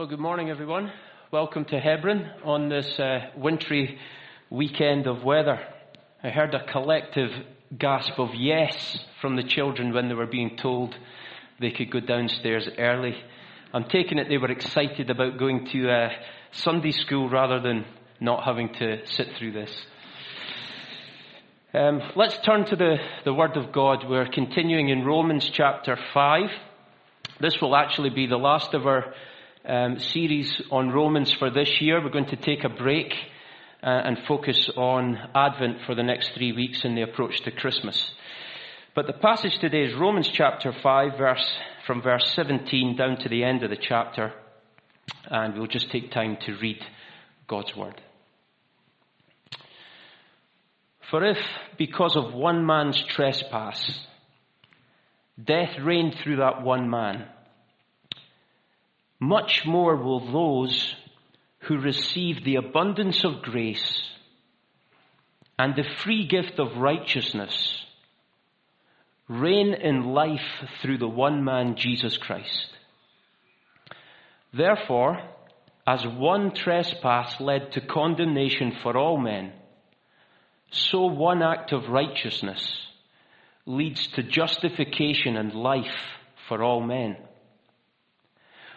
Well, good morning, everyone. Welcome to Hebron on this uh, wintry weekend of weather. I heard a collective gasp of yes from the children when they were being told they could go downstairs early. I'm taking it they were excited about going to uh, Sunday school rather than not having to sit through this. Um, let's turn to the, the Word of God. We're continuing in Romans chapter 5. This will actually be the last of our um, series on Romans for this year. We're going to take a break uh, and focus on Advent for the next three weeks in the approach to Christmas. But the passage today is Romans chapter 5, verse, from verse 17 down to the end of the chapter. And we'll just take time to read God's word. For if, because of one man's trespass, death reigned through that one man, much more will those who receive the abundance of grace and the free gift of righteousness reign in life through the one man, Jesus Christ. Therefore, as one trespass led to condemnation for all men, so one act of righteousness leads to justification and life for all men.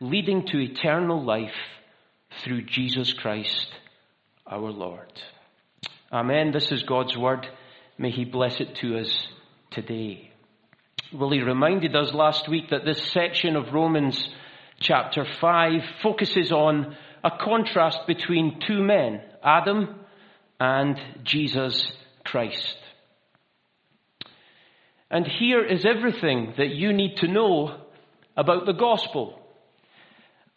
leading to eternal life through Jesus Christ our Lord. Amen. This is God's word. May He bless it to us today. Well, He reminded us last week that this section of Romans chapter 5 focuses on a contrast between two men, Adam and Jesus Christ. And here is everything that you need to know about the gospel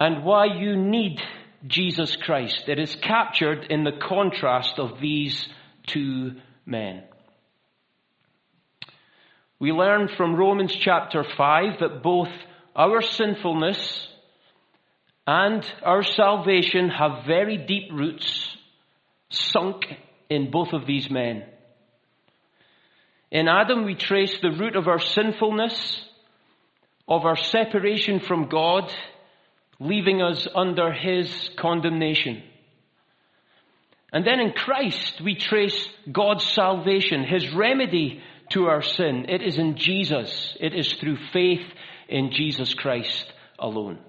and why you need Jesus Christ. It is captured in the contrast of these two men. We learn from Romans chapter 5 that both our sinfulness and our salvation have very deep roots sunk in both of these men. In Adam, we trace the root of our sinfulness, of our separation from God, leaving us under his condemnation. And then in Christ, we trace God's salvation, his remedy to our sin. It is in Jesus. It is through faith in Jesus Christ alone.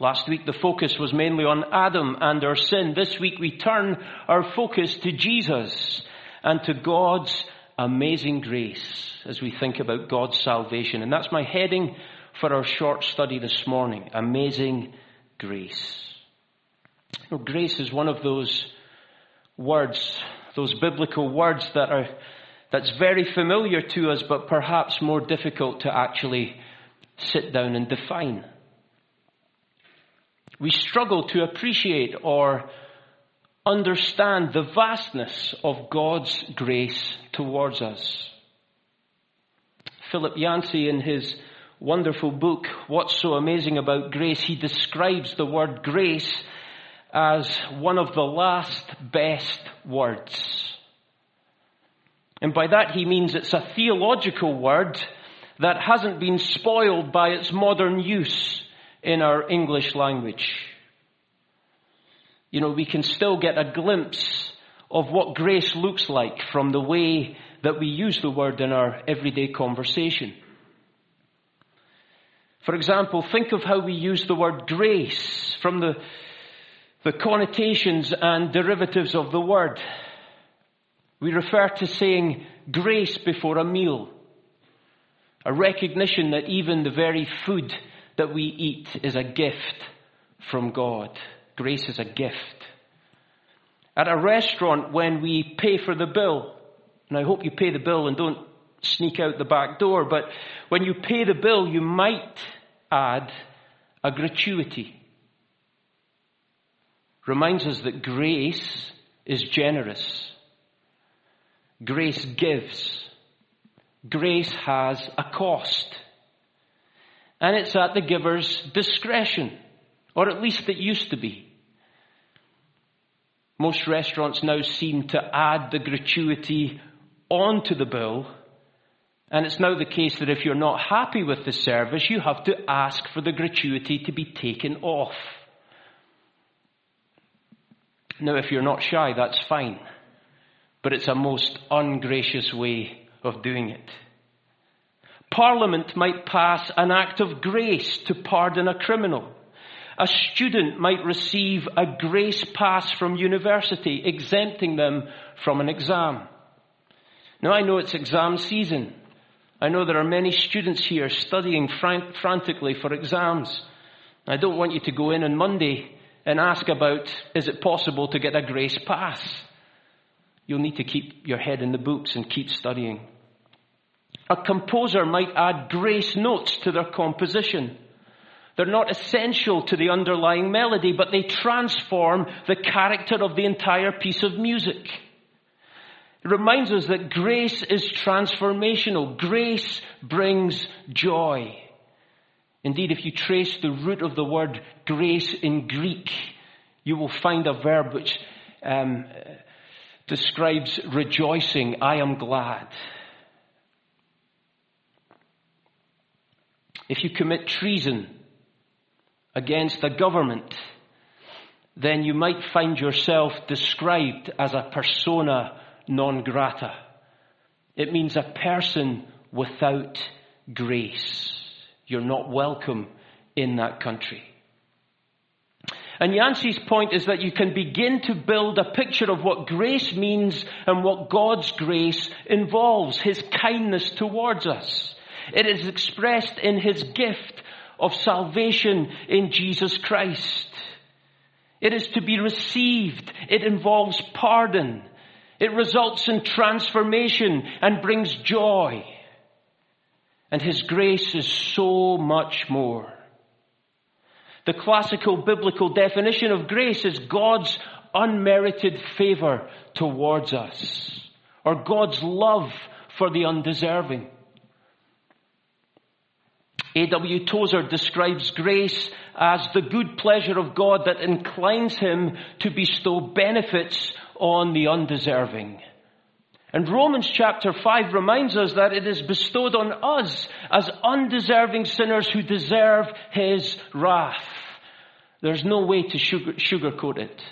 Last week, the focus was mainly on Adam and our sin. This week, we turn our focus to Jesus and to God's amazing grace as we think about God's salvation. And that's my heading for our short study this morning. Amazing grace. You know, grace is one of those words, those biblical words that are, that's very familiar to us, but perhaps more difficult to actually sit down and define. We struggle to appreciate or understand the vastness of God's grace towards us. Philip Yancey in his wonderful book, What's So Amazing About Grace, he describes the word grace as one of the last best words. And by that he means it's a theological word that hasn't been spoiled by its modern use in our English language. You know, we can still get a glimpse of what grace looks like from the way that we use the word in our everyday conversation. For example, think of how we use the word grace from the, the connotations and derivatives of the word. We refer to saying grace before a meal. A recognition that even the very food that we eat is a gift from God. Grace is a gift. At a restaurant, when we pay for the bill, and I hope you pay the bill and don't sneak out the back door, but when you pay the bill, you might add a gratuity. reminds us that grace is generous. Grace gives. Grace has a cost. And it's at the giver's discretion, or at least it used to be. Most restaurants now seem to add the gratuity onto the bill. And it's now the case that if you're not happy with the service, you have to ask for the gratuity to be taken off. Now, if you're not shy, that's fine. But it's a most ungracious way of doing it. Parliament might pass an act of grace to pardon a criminal. A student might receive a grace pass from university, exempting them from an exam. Now I know it's exam season. I know there are many students here studying frantically for exams. I don't want you to go in on Monday and ask about, is it possible to get a grace pass? You'll need to keep your head in the books and keep studying. A composer might add grace notes to their composition. They're not essential to the underlying melody, but they transform the character of the entire piece of music. It reminds us that grace is transformational. Grace brings joy. Indeed, if you trace the root of the word grace in Greek, you will find a verb which um, describes rejoicing. I am glad. If you commit treason, against a government, then you might find yourself described as a persona non grata. It means a person without grace. You're not welcome in that country. And Yancey's point is that you can begin to build a picture of what grace means and what God's grace involves, His kindness towards us. It is expressed in His gift of salvation in Jesus Christ. It is to be received. It involves pardon. It results in transformation and brings joy. And His grace is so much more. The classical biblical definition of grace is God's unmerited favor towards us, or God's love for the undeserving. A.W. Tozer describes grace as the good pleasure of God that inclines him to bestow benefits on the undeserving. And Romans chapter 5 reminds us that it is bestowed on us as undeserving sinners who deserve his wrath. There's no way to sugar, sugarcoat it.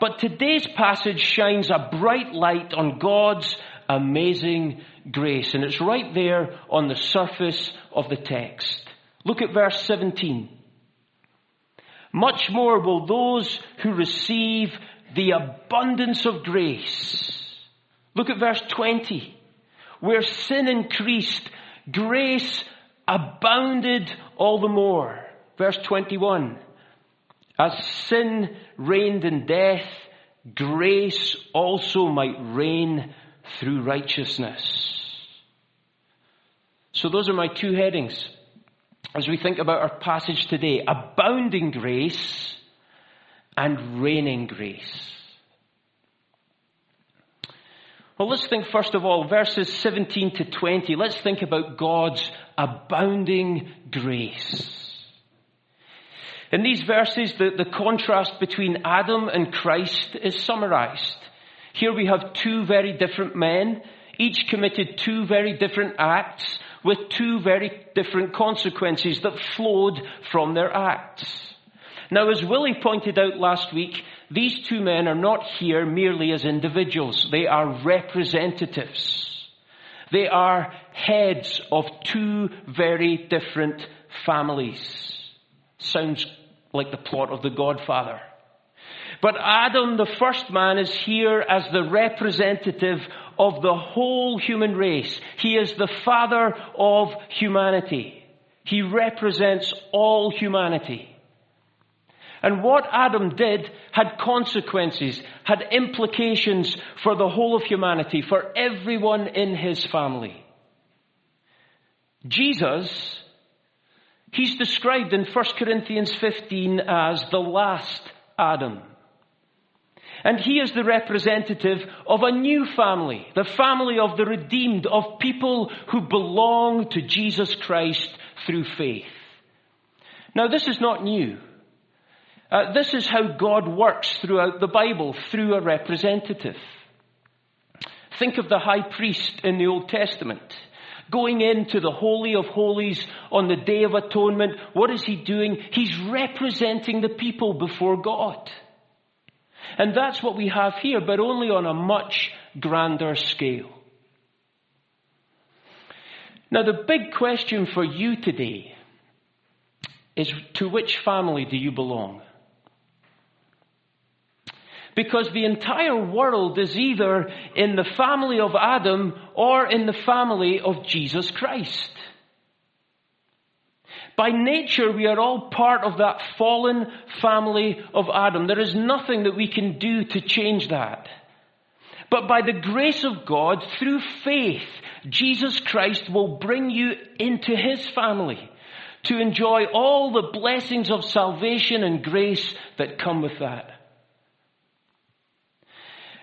But today's passage shines a bright light on God's amazing grace. And it's right there on the surface of the text. Look at verse 17. Much more will those who receive the abundance of grace. Look at verse 20. Where sin increased, grace abounded all the more. Verse 21. As sin reigned in death, grace also might reign through righteousness. So those are my two headings as we think about our passage today. Abounding grace and reigning grace. Well, let's think first of all, verses 17 to 20. Let's think about God's abounding grace. In these verses, the, the contrast between Adam and Christ is summarized. Here we have two very different men, each committed two very different acts with two very different consequences that flowed from their acts. Now, as Willie pointed out last week, these two men are not here merely as individuals. They are representatives. They are heads of two very different families. Sounds like the plot of The Godfather. But Adam, the first man, is here as the representative of the whole human race. He is the father of humanity. He represents all humanity. And what Adam did had consequences, had implications for the whole of humanity, for everyone in his family. Jesus He's described in 1 Corinthians 15 as the last Adam. And he is the representative of a new family, the family of the redeemed, of people who belong to Jesus Christ through faith. Now this is not new. Uh, this is how God works throughout the Bible, through a representative. Think of the high priest in the Old Testament. Going into the Holy of Holies on the Day of Atonement, what is he doing? He's representing the people before God. And that's what we have here, but only on a much grander scale. Now, the big question for you today is to which family do you belong? Because the entire world is either in the family of Adam or in the family of Jesus Christ. By nature, we are all part of that fallen family of Adam. There is nothing that we can do to change that. But by the grace of God, through faith, Jesus Christ will bring you into His family to enjoy all the blessings of salvation and grace that come with that.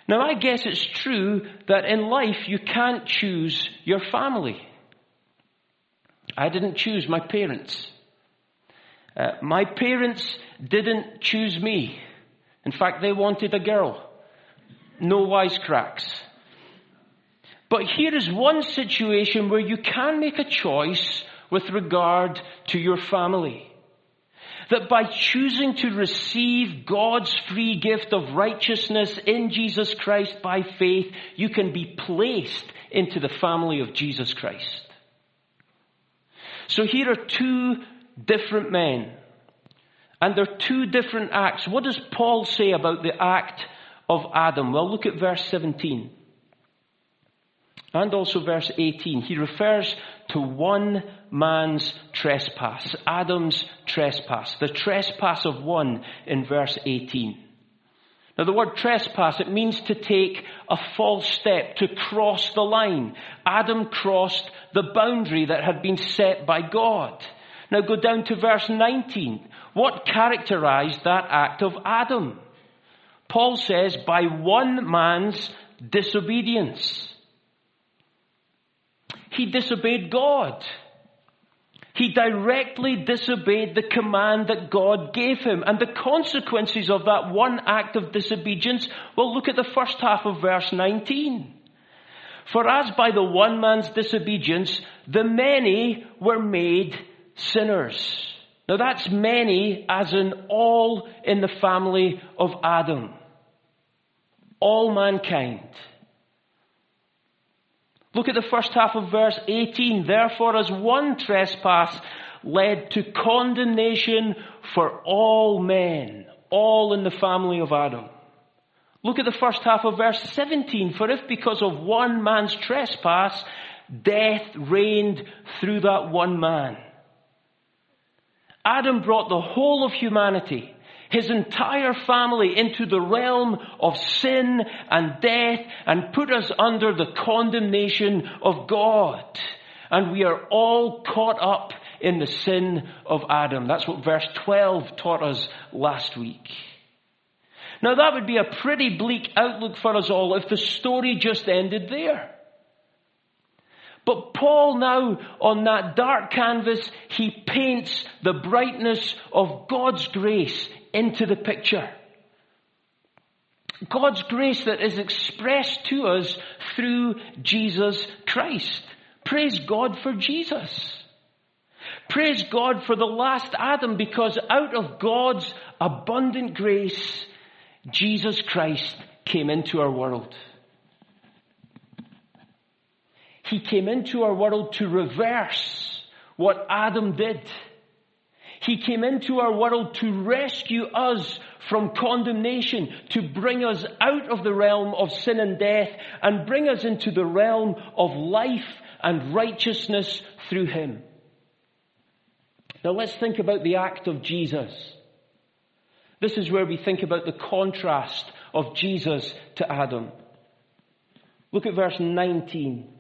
Now, I guess it's true that in life you can't choose your family. I didn't choose my parents. Uh, my parents didn't choose me. In fact, they wanted a girl. No wisecracks. But here is one situation where you can make a choice with regard to your family. That by choosing to receive God's free gift of righteousness in Jesus Christ by faith, you can be placed into the family of Jesus Christ. So here are two different men. And there are two different acts. What does Paul say about the act of Adam? Well, look at verse 17. And also verse 18. He refers to one man's trespass. Adam's trespass. The trespass of one in verse 18. Now the word trespass, it means to take a false step, to cross the line. Adam crossed the boundary that had been set by God. Now go down to verse 19. What characterized that act of Adam? Paul says, by one man's disobedience. He disobeyed God. He directly disobeyed the command that God gave him. And the consequences of that one act of disobedience, well, look at the first half of verse 19. For as by the one man's disobedience, the many were made sinners. Now that's many as in all in the family of Adam. All mankind. Look at the first half of verse 18. Therefore, as one trespass led to condemnation for all men, all in the family of Adam. Look at the first half of verse 17. For if because of one man's trespass, death reigned through that one man. Adam brought the whole of humanity his entire family into the realm of sin and death and put us under the condemnation of God. And we are all caught up in the sin of Adam. That's what verse 12 taught us last week. Now that would be a pretty bleak outlook for us all if the story just ended there. But Paul now, on that dark canvas, he paints the brightness of God's grace into the picture. God's grace that is expressed to us through Jesus Christ. Praise God for Jesus. Praise God for the last Adam because out of God's abundant grace, Jesus Christ came into our world. He came into our world to reverse what Adam did. He came into our world to rescue us from condemnation, to bring us out of the realm of sin and death and bring us into the realm of life and righteousness through Him. Now let's think about the act of Jesus. This is where we think about the contrast of Jesus to Adam. Look at verse 19.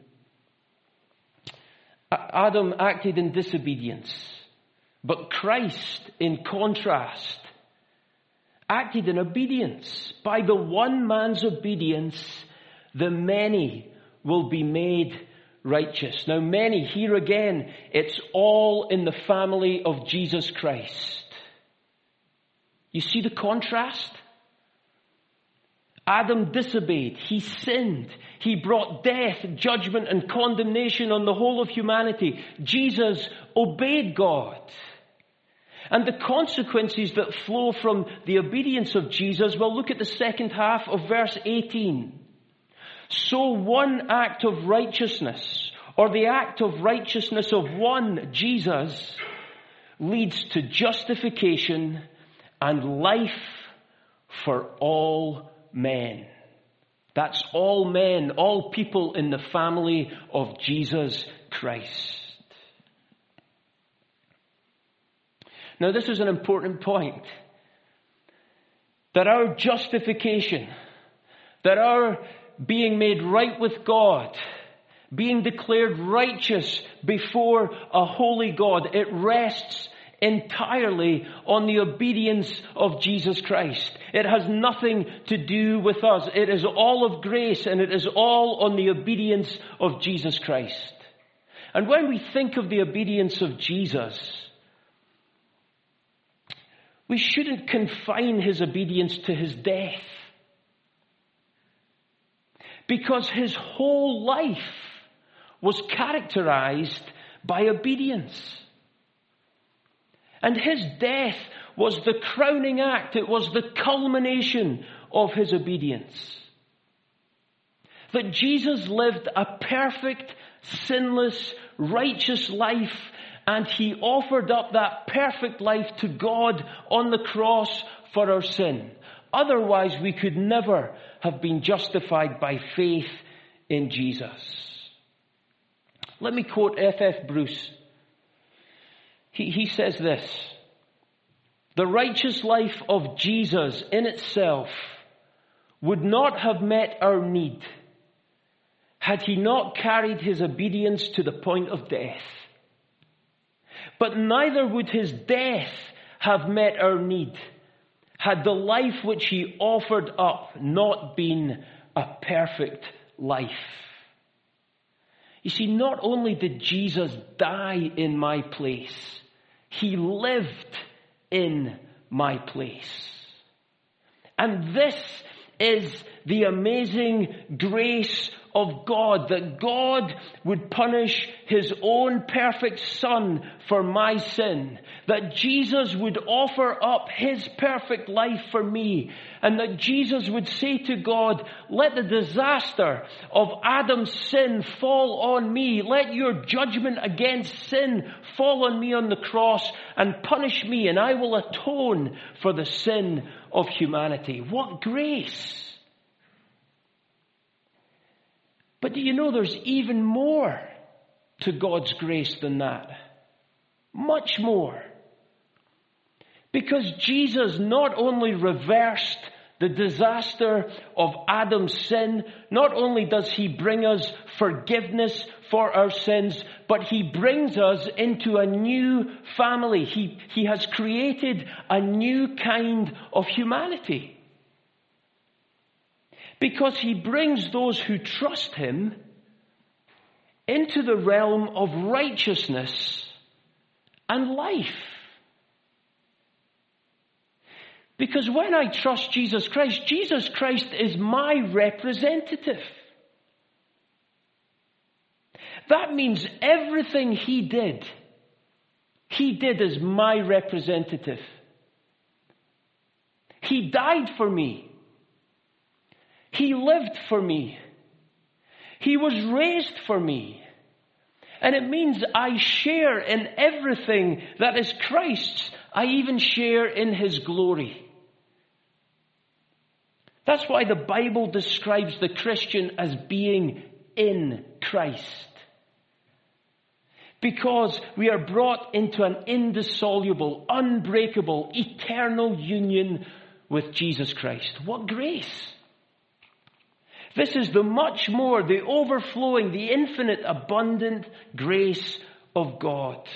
Adam acted in disobedience. But Christ, in contrast, acted in obedience. By the one man's obedience, the many will be made righteous. Now, many, here again, it's all in the family of Jesus Christ. You see the contrast? Adam disobeyed. He sinned. He brought death, judgment, and condemnation on the whole of humanity. Jesus obeyed God. And the consequences that flow from the obedience of Jesus, well, look at the second half of verse 18. So one act of righteousness, or the act of righteousness of one, Jesus, leads to justification and life for all men. That's all men, all people in the family of Jesus Christ. Now, this is an important point. That our justification, that our being made right with God, being declared righteous before a holy God, it rests entirely on the obedience of Jesus Christ. It has nothing to do with us. It is all of grace and it is all on the obedience of Jesus Christ. And when we think of the obedience of Jesus, we shouldn't confine his obedience to his death. Because his whole life was characterized by obedience. And his death was the crowning act. It was the culmination of his obedience. That Jesus lived a perfect, sinless, righteous life and he offered up that perfect life to God on the cross for our sin. Otherwise, we could never have been justified by faith in Jesus. Let me quote F.F. F. Bruce. He, he says this The righteous life of Jesus in itself would not have met our need had he not carried his obedience to the point of death. But neither would his death have met our need had the life which he offered up not been a perfect life. You see, not only did Jesus die in my place, he lived in my place. And this is the amazing grace of God, that God would punish His own perfect Son for my sin, that Jesus would offer up His perfect life for me, and that Jesus would say to God, let the disaster of Adam's sin fall on me, let your judgment against sin fall on me on the cross and punish me, and I will atone for the sin of humanity. What grace! But do you know there's even more to God's grace than that? Much more. Because Jesus not only reversed the disaster of Adam's sin, not only does he bring us forgiveness for our sins, but he brings us into a new family. He, he has created a new kind of humanity because he brings those who trust him into the realm of righteousness and life. Because when I trust Jesus Christ, Jesus Christ is my representative. That means everything he did, he did as my representative. He died for me. He lived for me. He was raised for me. And it means I share in everything that is Christ's. I even share in His glory. That's why the Bible describes the Christian as being in Christ. Because we are brought into an indissoluble, unbreakable, eternal union with Jesus Christ. What grace! This is the much more, the overflowing, the infinite, abundant grace of God.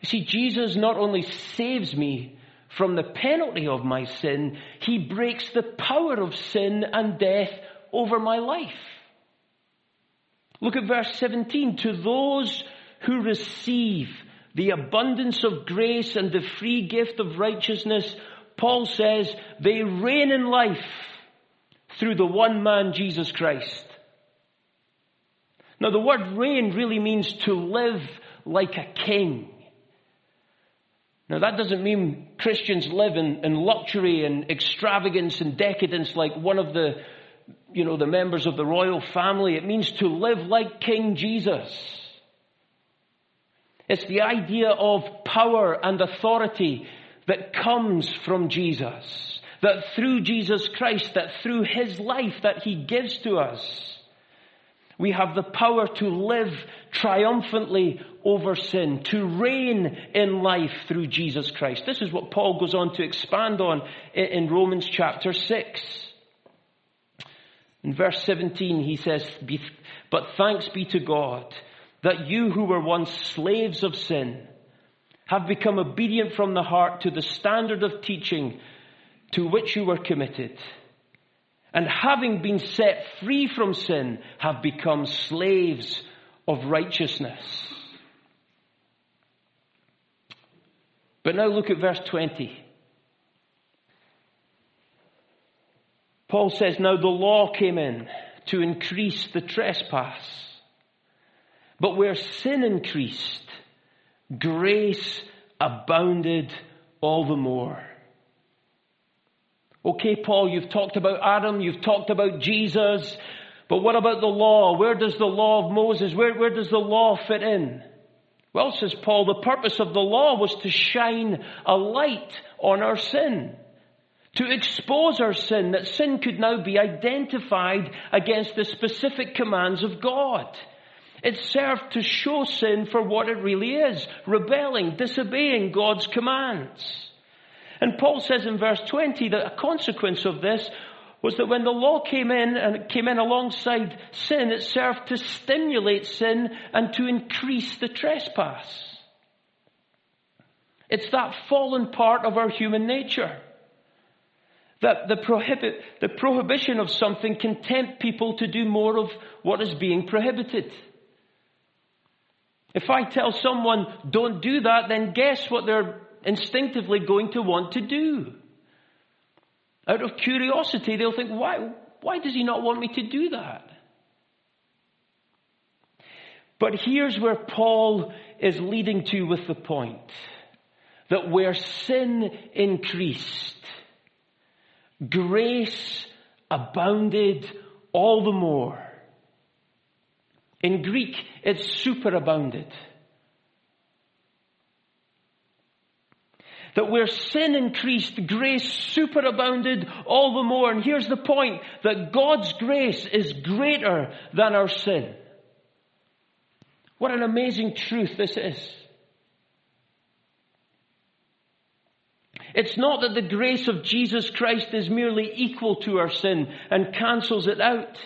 You see, Jesus not only saves me from the penalty of my sin, he breaks the power of sin and death over my life. Look at verse 17. To those who receive the abundance of grace and the free gift of righteousness, Paul says they reign in life through the one man, Jesus Christ. Now the word reign really means to live like a king. Now that doesn't mean Christians live in, in luxury and extravagance and decadence like one of the, you know, the members of the royal family. It means to live like King Jesus. It's the idea of power and authority that comes from Jesus. That through Jesus Christ, that through His life that He gives to us, we have the power to live triumphantly over sin, to reign in life through Jesus Christ. This is what Paul goes on to expand on in Romans chapter 6. In verse 17, he says, But thanks be to God that you who were once slaves of sin have become obedient from the heart to the standard of teaching to which you were committed and having been set free from sin, have become slaves of righteousness. But now look at verse 20. Paul says, Now the law came in to increase the trespass. But where sin increased, grace abounded all the more. Okay, Paul, you've talked about Adam, you've talked about Jesus, but what about the law? Where does the law of Moses, where, where does the law fit in? Well, says Paul, the purpose of the law was to shine a light on our sin. To expose our sin, that sin could now be identified against the specific commands of God. It served to show sin for what it really is, rebelling, disobeying God's commands. And Paul says in verse 20 that a consequence of this was that when the law came in and it came in alongside sin, it served to stimulate sin and to increase the trespass. It's that fallen part of our human nature. That the, prohibit, the prohibition of something can tempt people to do more of what is being prohibited. If I tell someone, don't do that, then guess what they're instinctively going to want to do. Out of curiosity, they'll think, why, why does he not want me to do that? But here's where Paul is leading to with the point that where sin increased, grace abounded all the more. In Greek, it's superabounded. That where sin increased, grace superabounded all the more. And here's the point, that God's grace is greater than our sin. What an amazing truth this is. It's not that the grace of Jesus Christ is merely equal to our sin and cancels it out.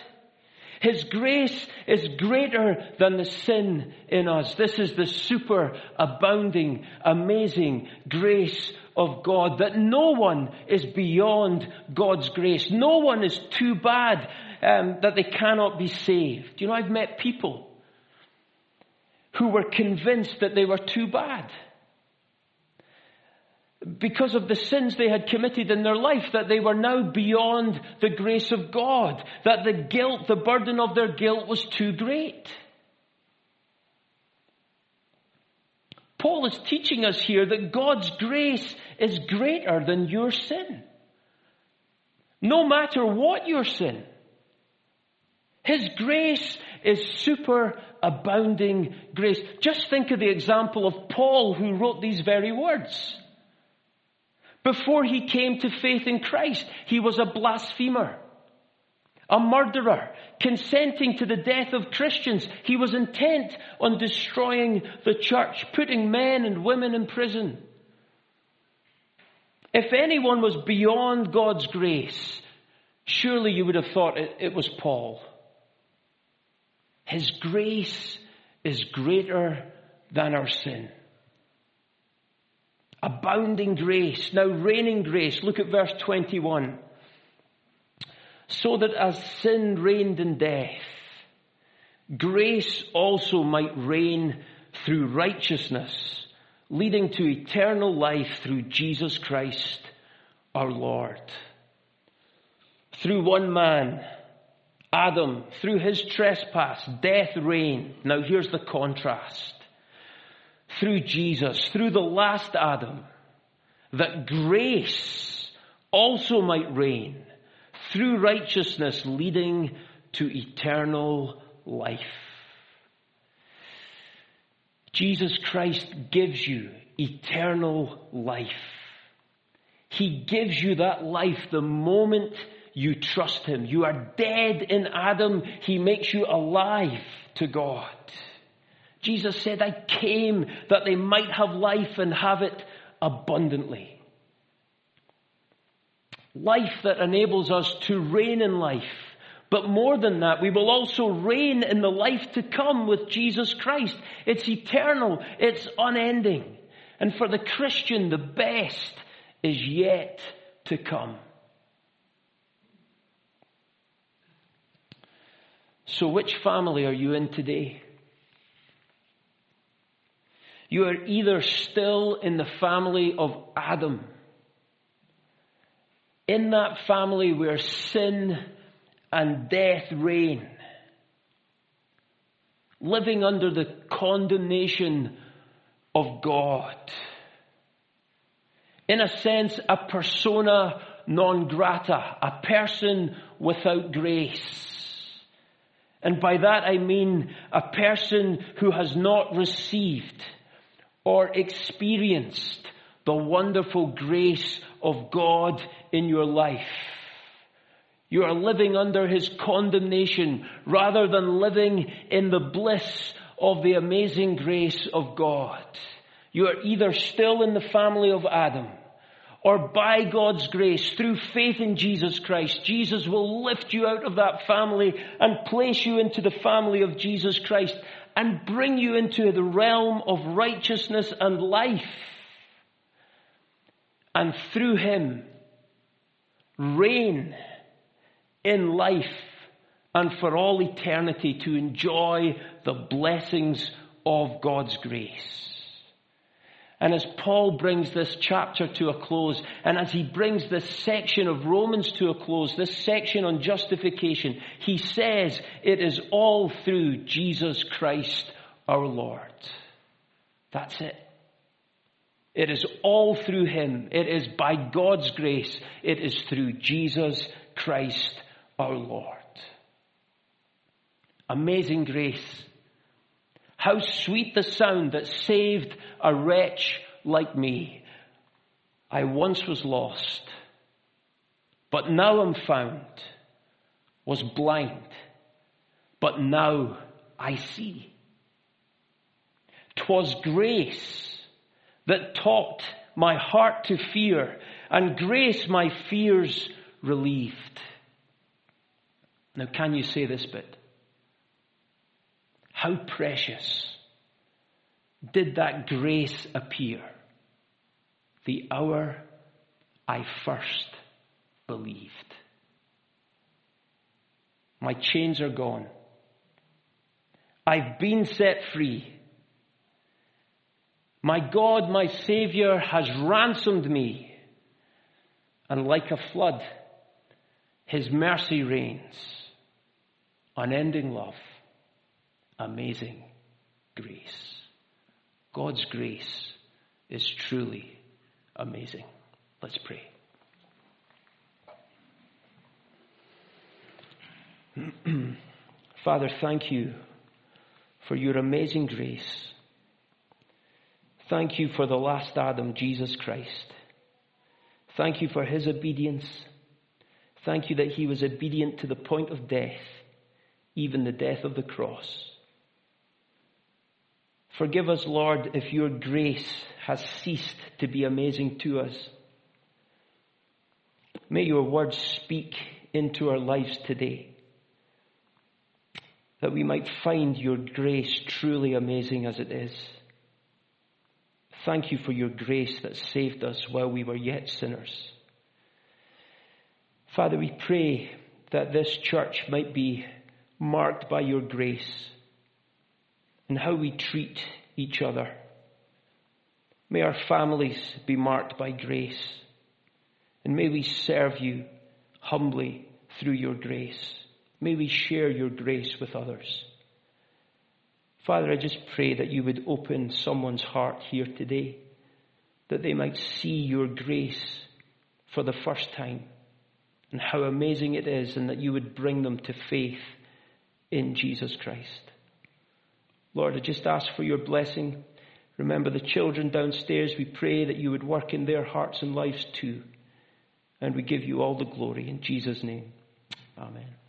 His grace is greater than the sin in us. This is the super abounding, amazing grace of God that no one is beyond God's grace. No one is too bad um, that they cannot be saved. You know, I've met people who were convinced that they were too bad because of the sins they had committed in their life, that they were now beyond the grace of God, that the guilt, the burden of their guilt was too great. Paul is teaching us here that God's grace is greater than your sin. No matter what your sin. His grace is super abounding grace. Just think of the example of Paul who wrote these very words. Before he came to faith in Christ, he was a blasphemer, a murderer, consenting to the death of Christians. He was intent on destroying the church, putting men and women in prison. If anyone was beyond God's grace, surely you would have thought it, it was Paul. His grace is greater than our sin. Abounding grace, now reigning grace. Look at verse 21. So that as sin reigned in death, grace also might reign through righteousness, leading to eternal life through Jesus Christ our Lord. Through one man, Adam, through his trespass, death reigned. Now here's the contrast. Through Jesus, through the last Adam, that grace also might reign through righteousness leading to eternal life. Jesus Christ gives you eternal life. He gives you that life the moment you trust Him. You are dead in Adam. He makes you alive to God. Jesus said, I came that they might have life and have it abundantly. Life that enables us to reign in life. But more than that, we will also reign in the life to come with Jesus Christ. It's eternal. It's unending. And for the Christian, the best is yet to come. So, which family are you in today? You are either still in the family of Adam, in that family where sin and death reign, living under the condemnation of God. In a sense, a persona non grata, a person without grace. And by that I mean a person who has not received or experienced the wonderful grace of God in your life. You are living under His condemnation rather than living in the bliss of the amazing grace of God. You are either still in the family of Adam or by God's grace, through faith in Jesus Christ, Jesus will lift you out of that family and place you into the family of Jesus Christ and bring you into the realm of righteousness and life. And through Him, reign in life and for all eternity to enjoy the blessings of God's grace. And as Paul brings this chapter to a close, and as he brings this section of Romans to a close, this section on justification, he says it is all through Jesus Christ our Lord. That's it. It is all through him. It is by God's grace. It is through Jesus Christ our Lord. Amazing grace how sweet the sound that saved a wretch like me. I once was lost, but now am found, was blind, but now I see. 'Twas grace that taught my heart to fear, and grace my fears relieved. Now, can you say this bit? How precious did that grace appear the hour I first believed. My chains are gone. I've been set free. My God, my Savior, has ransomed me. And like a flood, His mercy reigns. Unending love amazing grace. God's grace is truly amazing. Let's pray. Father, thank you for your amazing grace. Thank you for the last Adam, Jesus Christ. Thank you for his obedience. Thank you that he was obedient to the point of death, even the death of the cross. Forgive us, Lord, if your grace has ceased to be amazing to us. May your words speak into our lives today. That we might find your grace truly amazing as it is. Thank you for your grace that saved us while we were yet sinners. Father, we pray that this church might be marked by your grace and how we treat each other. May our families be marked by grace. And may we serve you humbly through your grace. May we share your grace with others. Father, I just pray that you would open someone's heart here today, that they might see your grace for the first time and how amazing it is, and that you would bring them to faith in Jesus Christ. Lord, I just ask for your blessing. Remember the children downstairs. We pray that you would work in their hearts and lives too. And we give you all the glory in Jesus' name. Amen.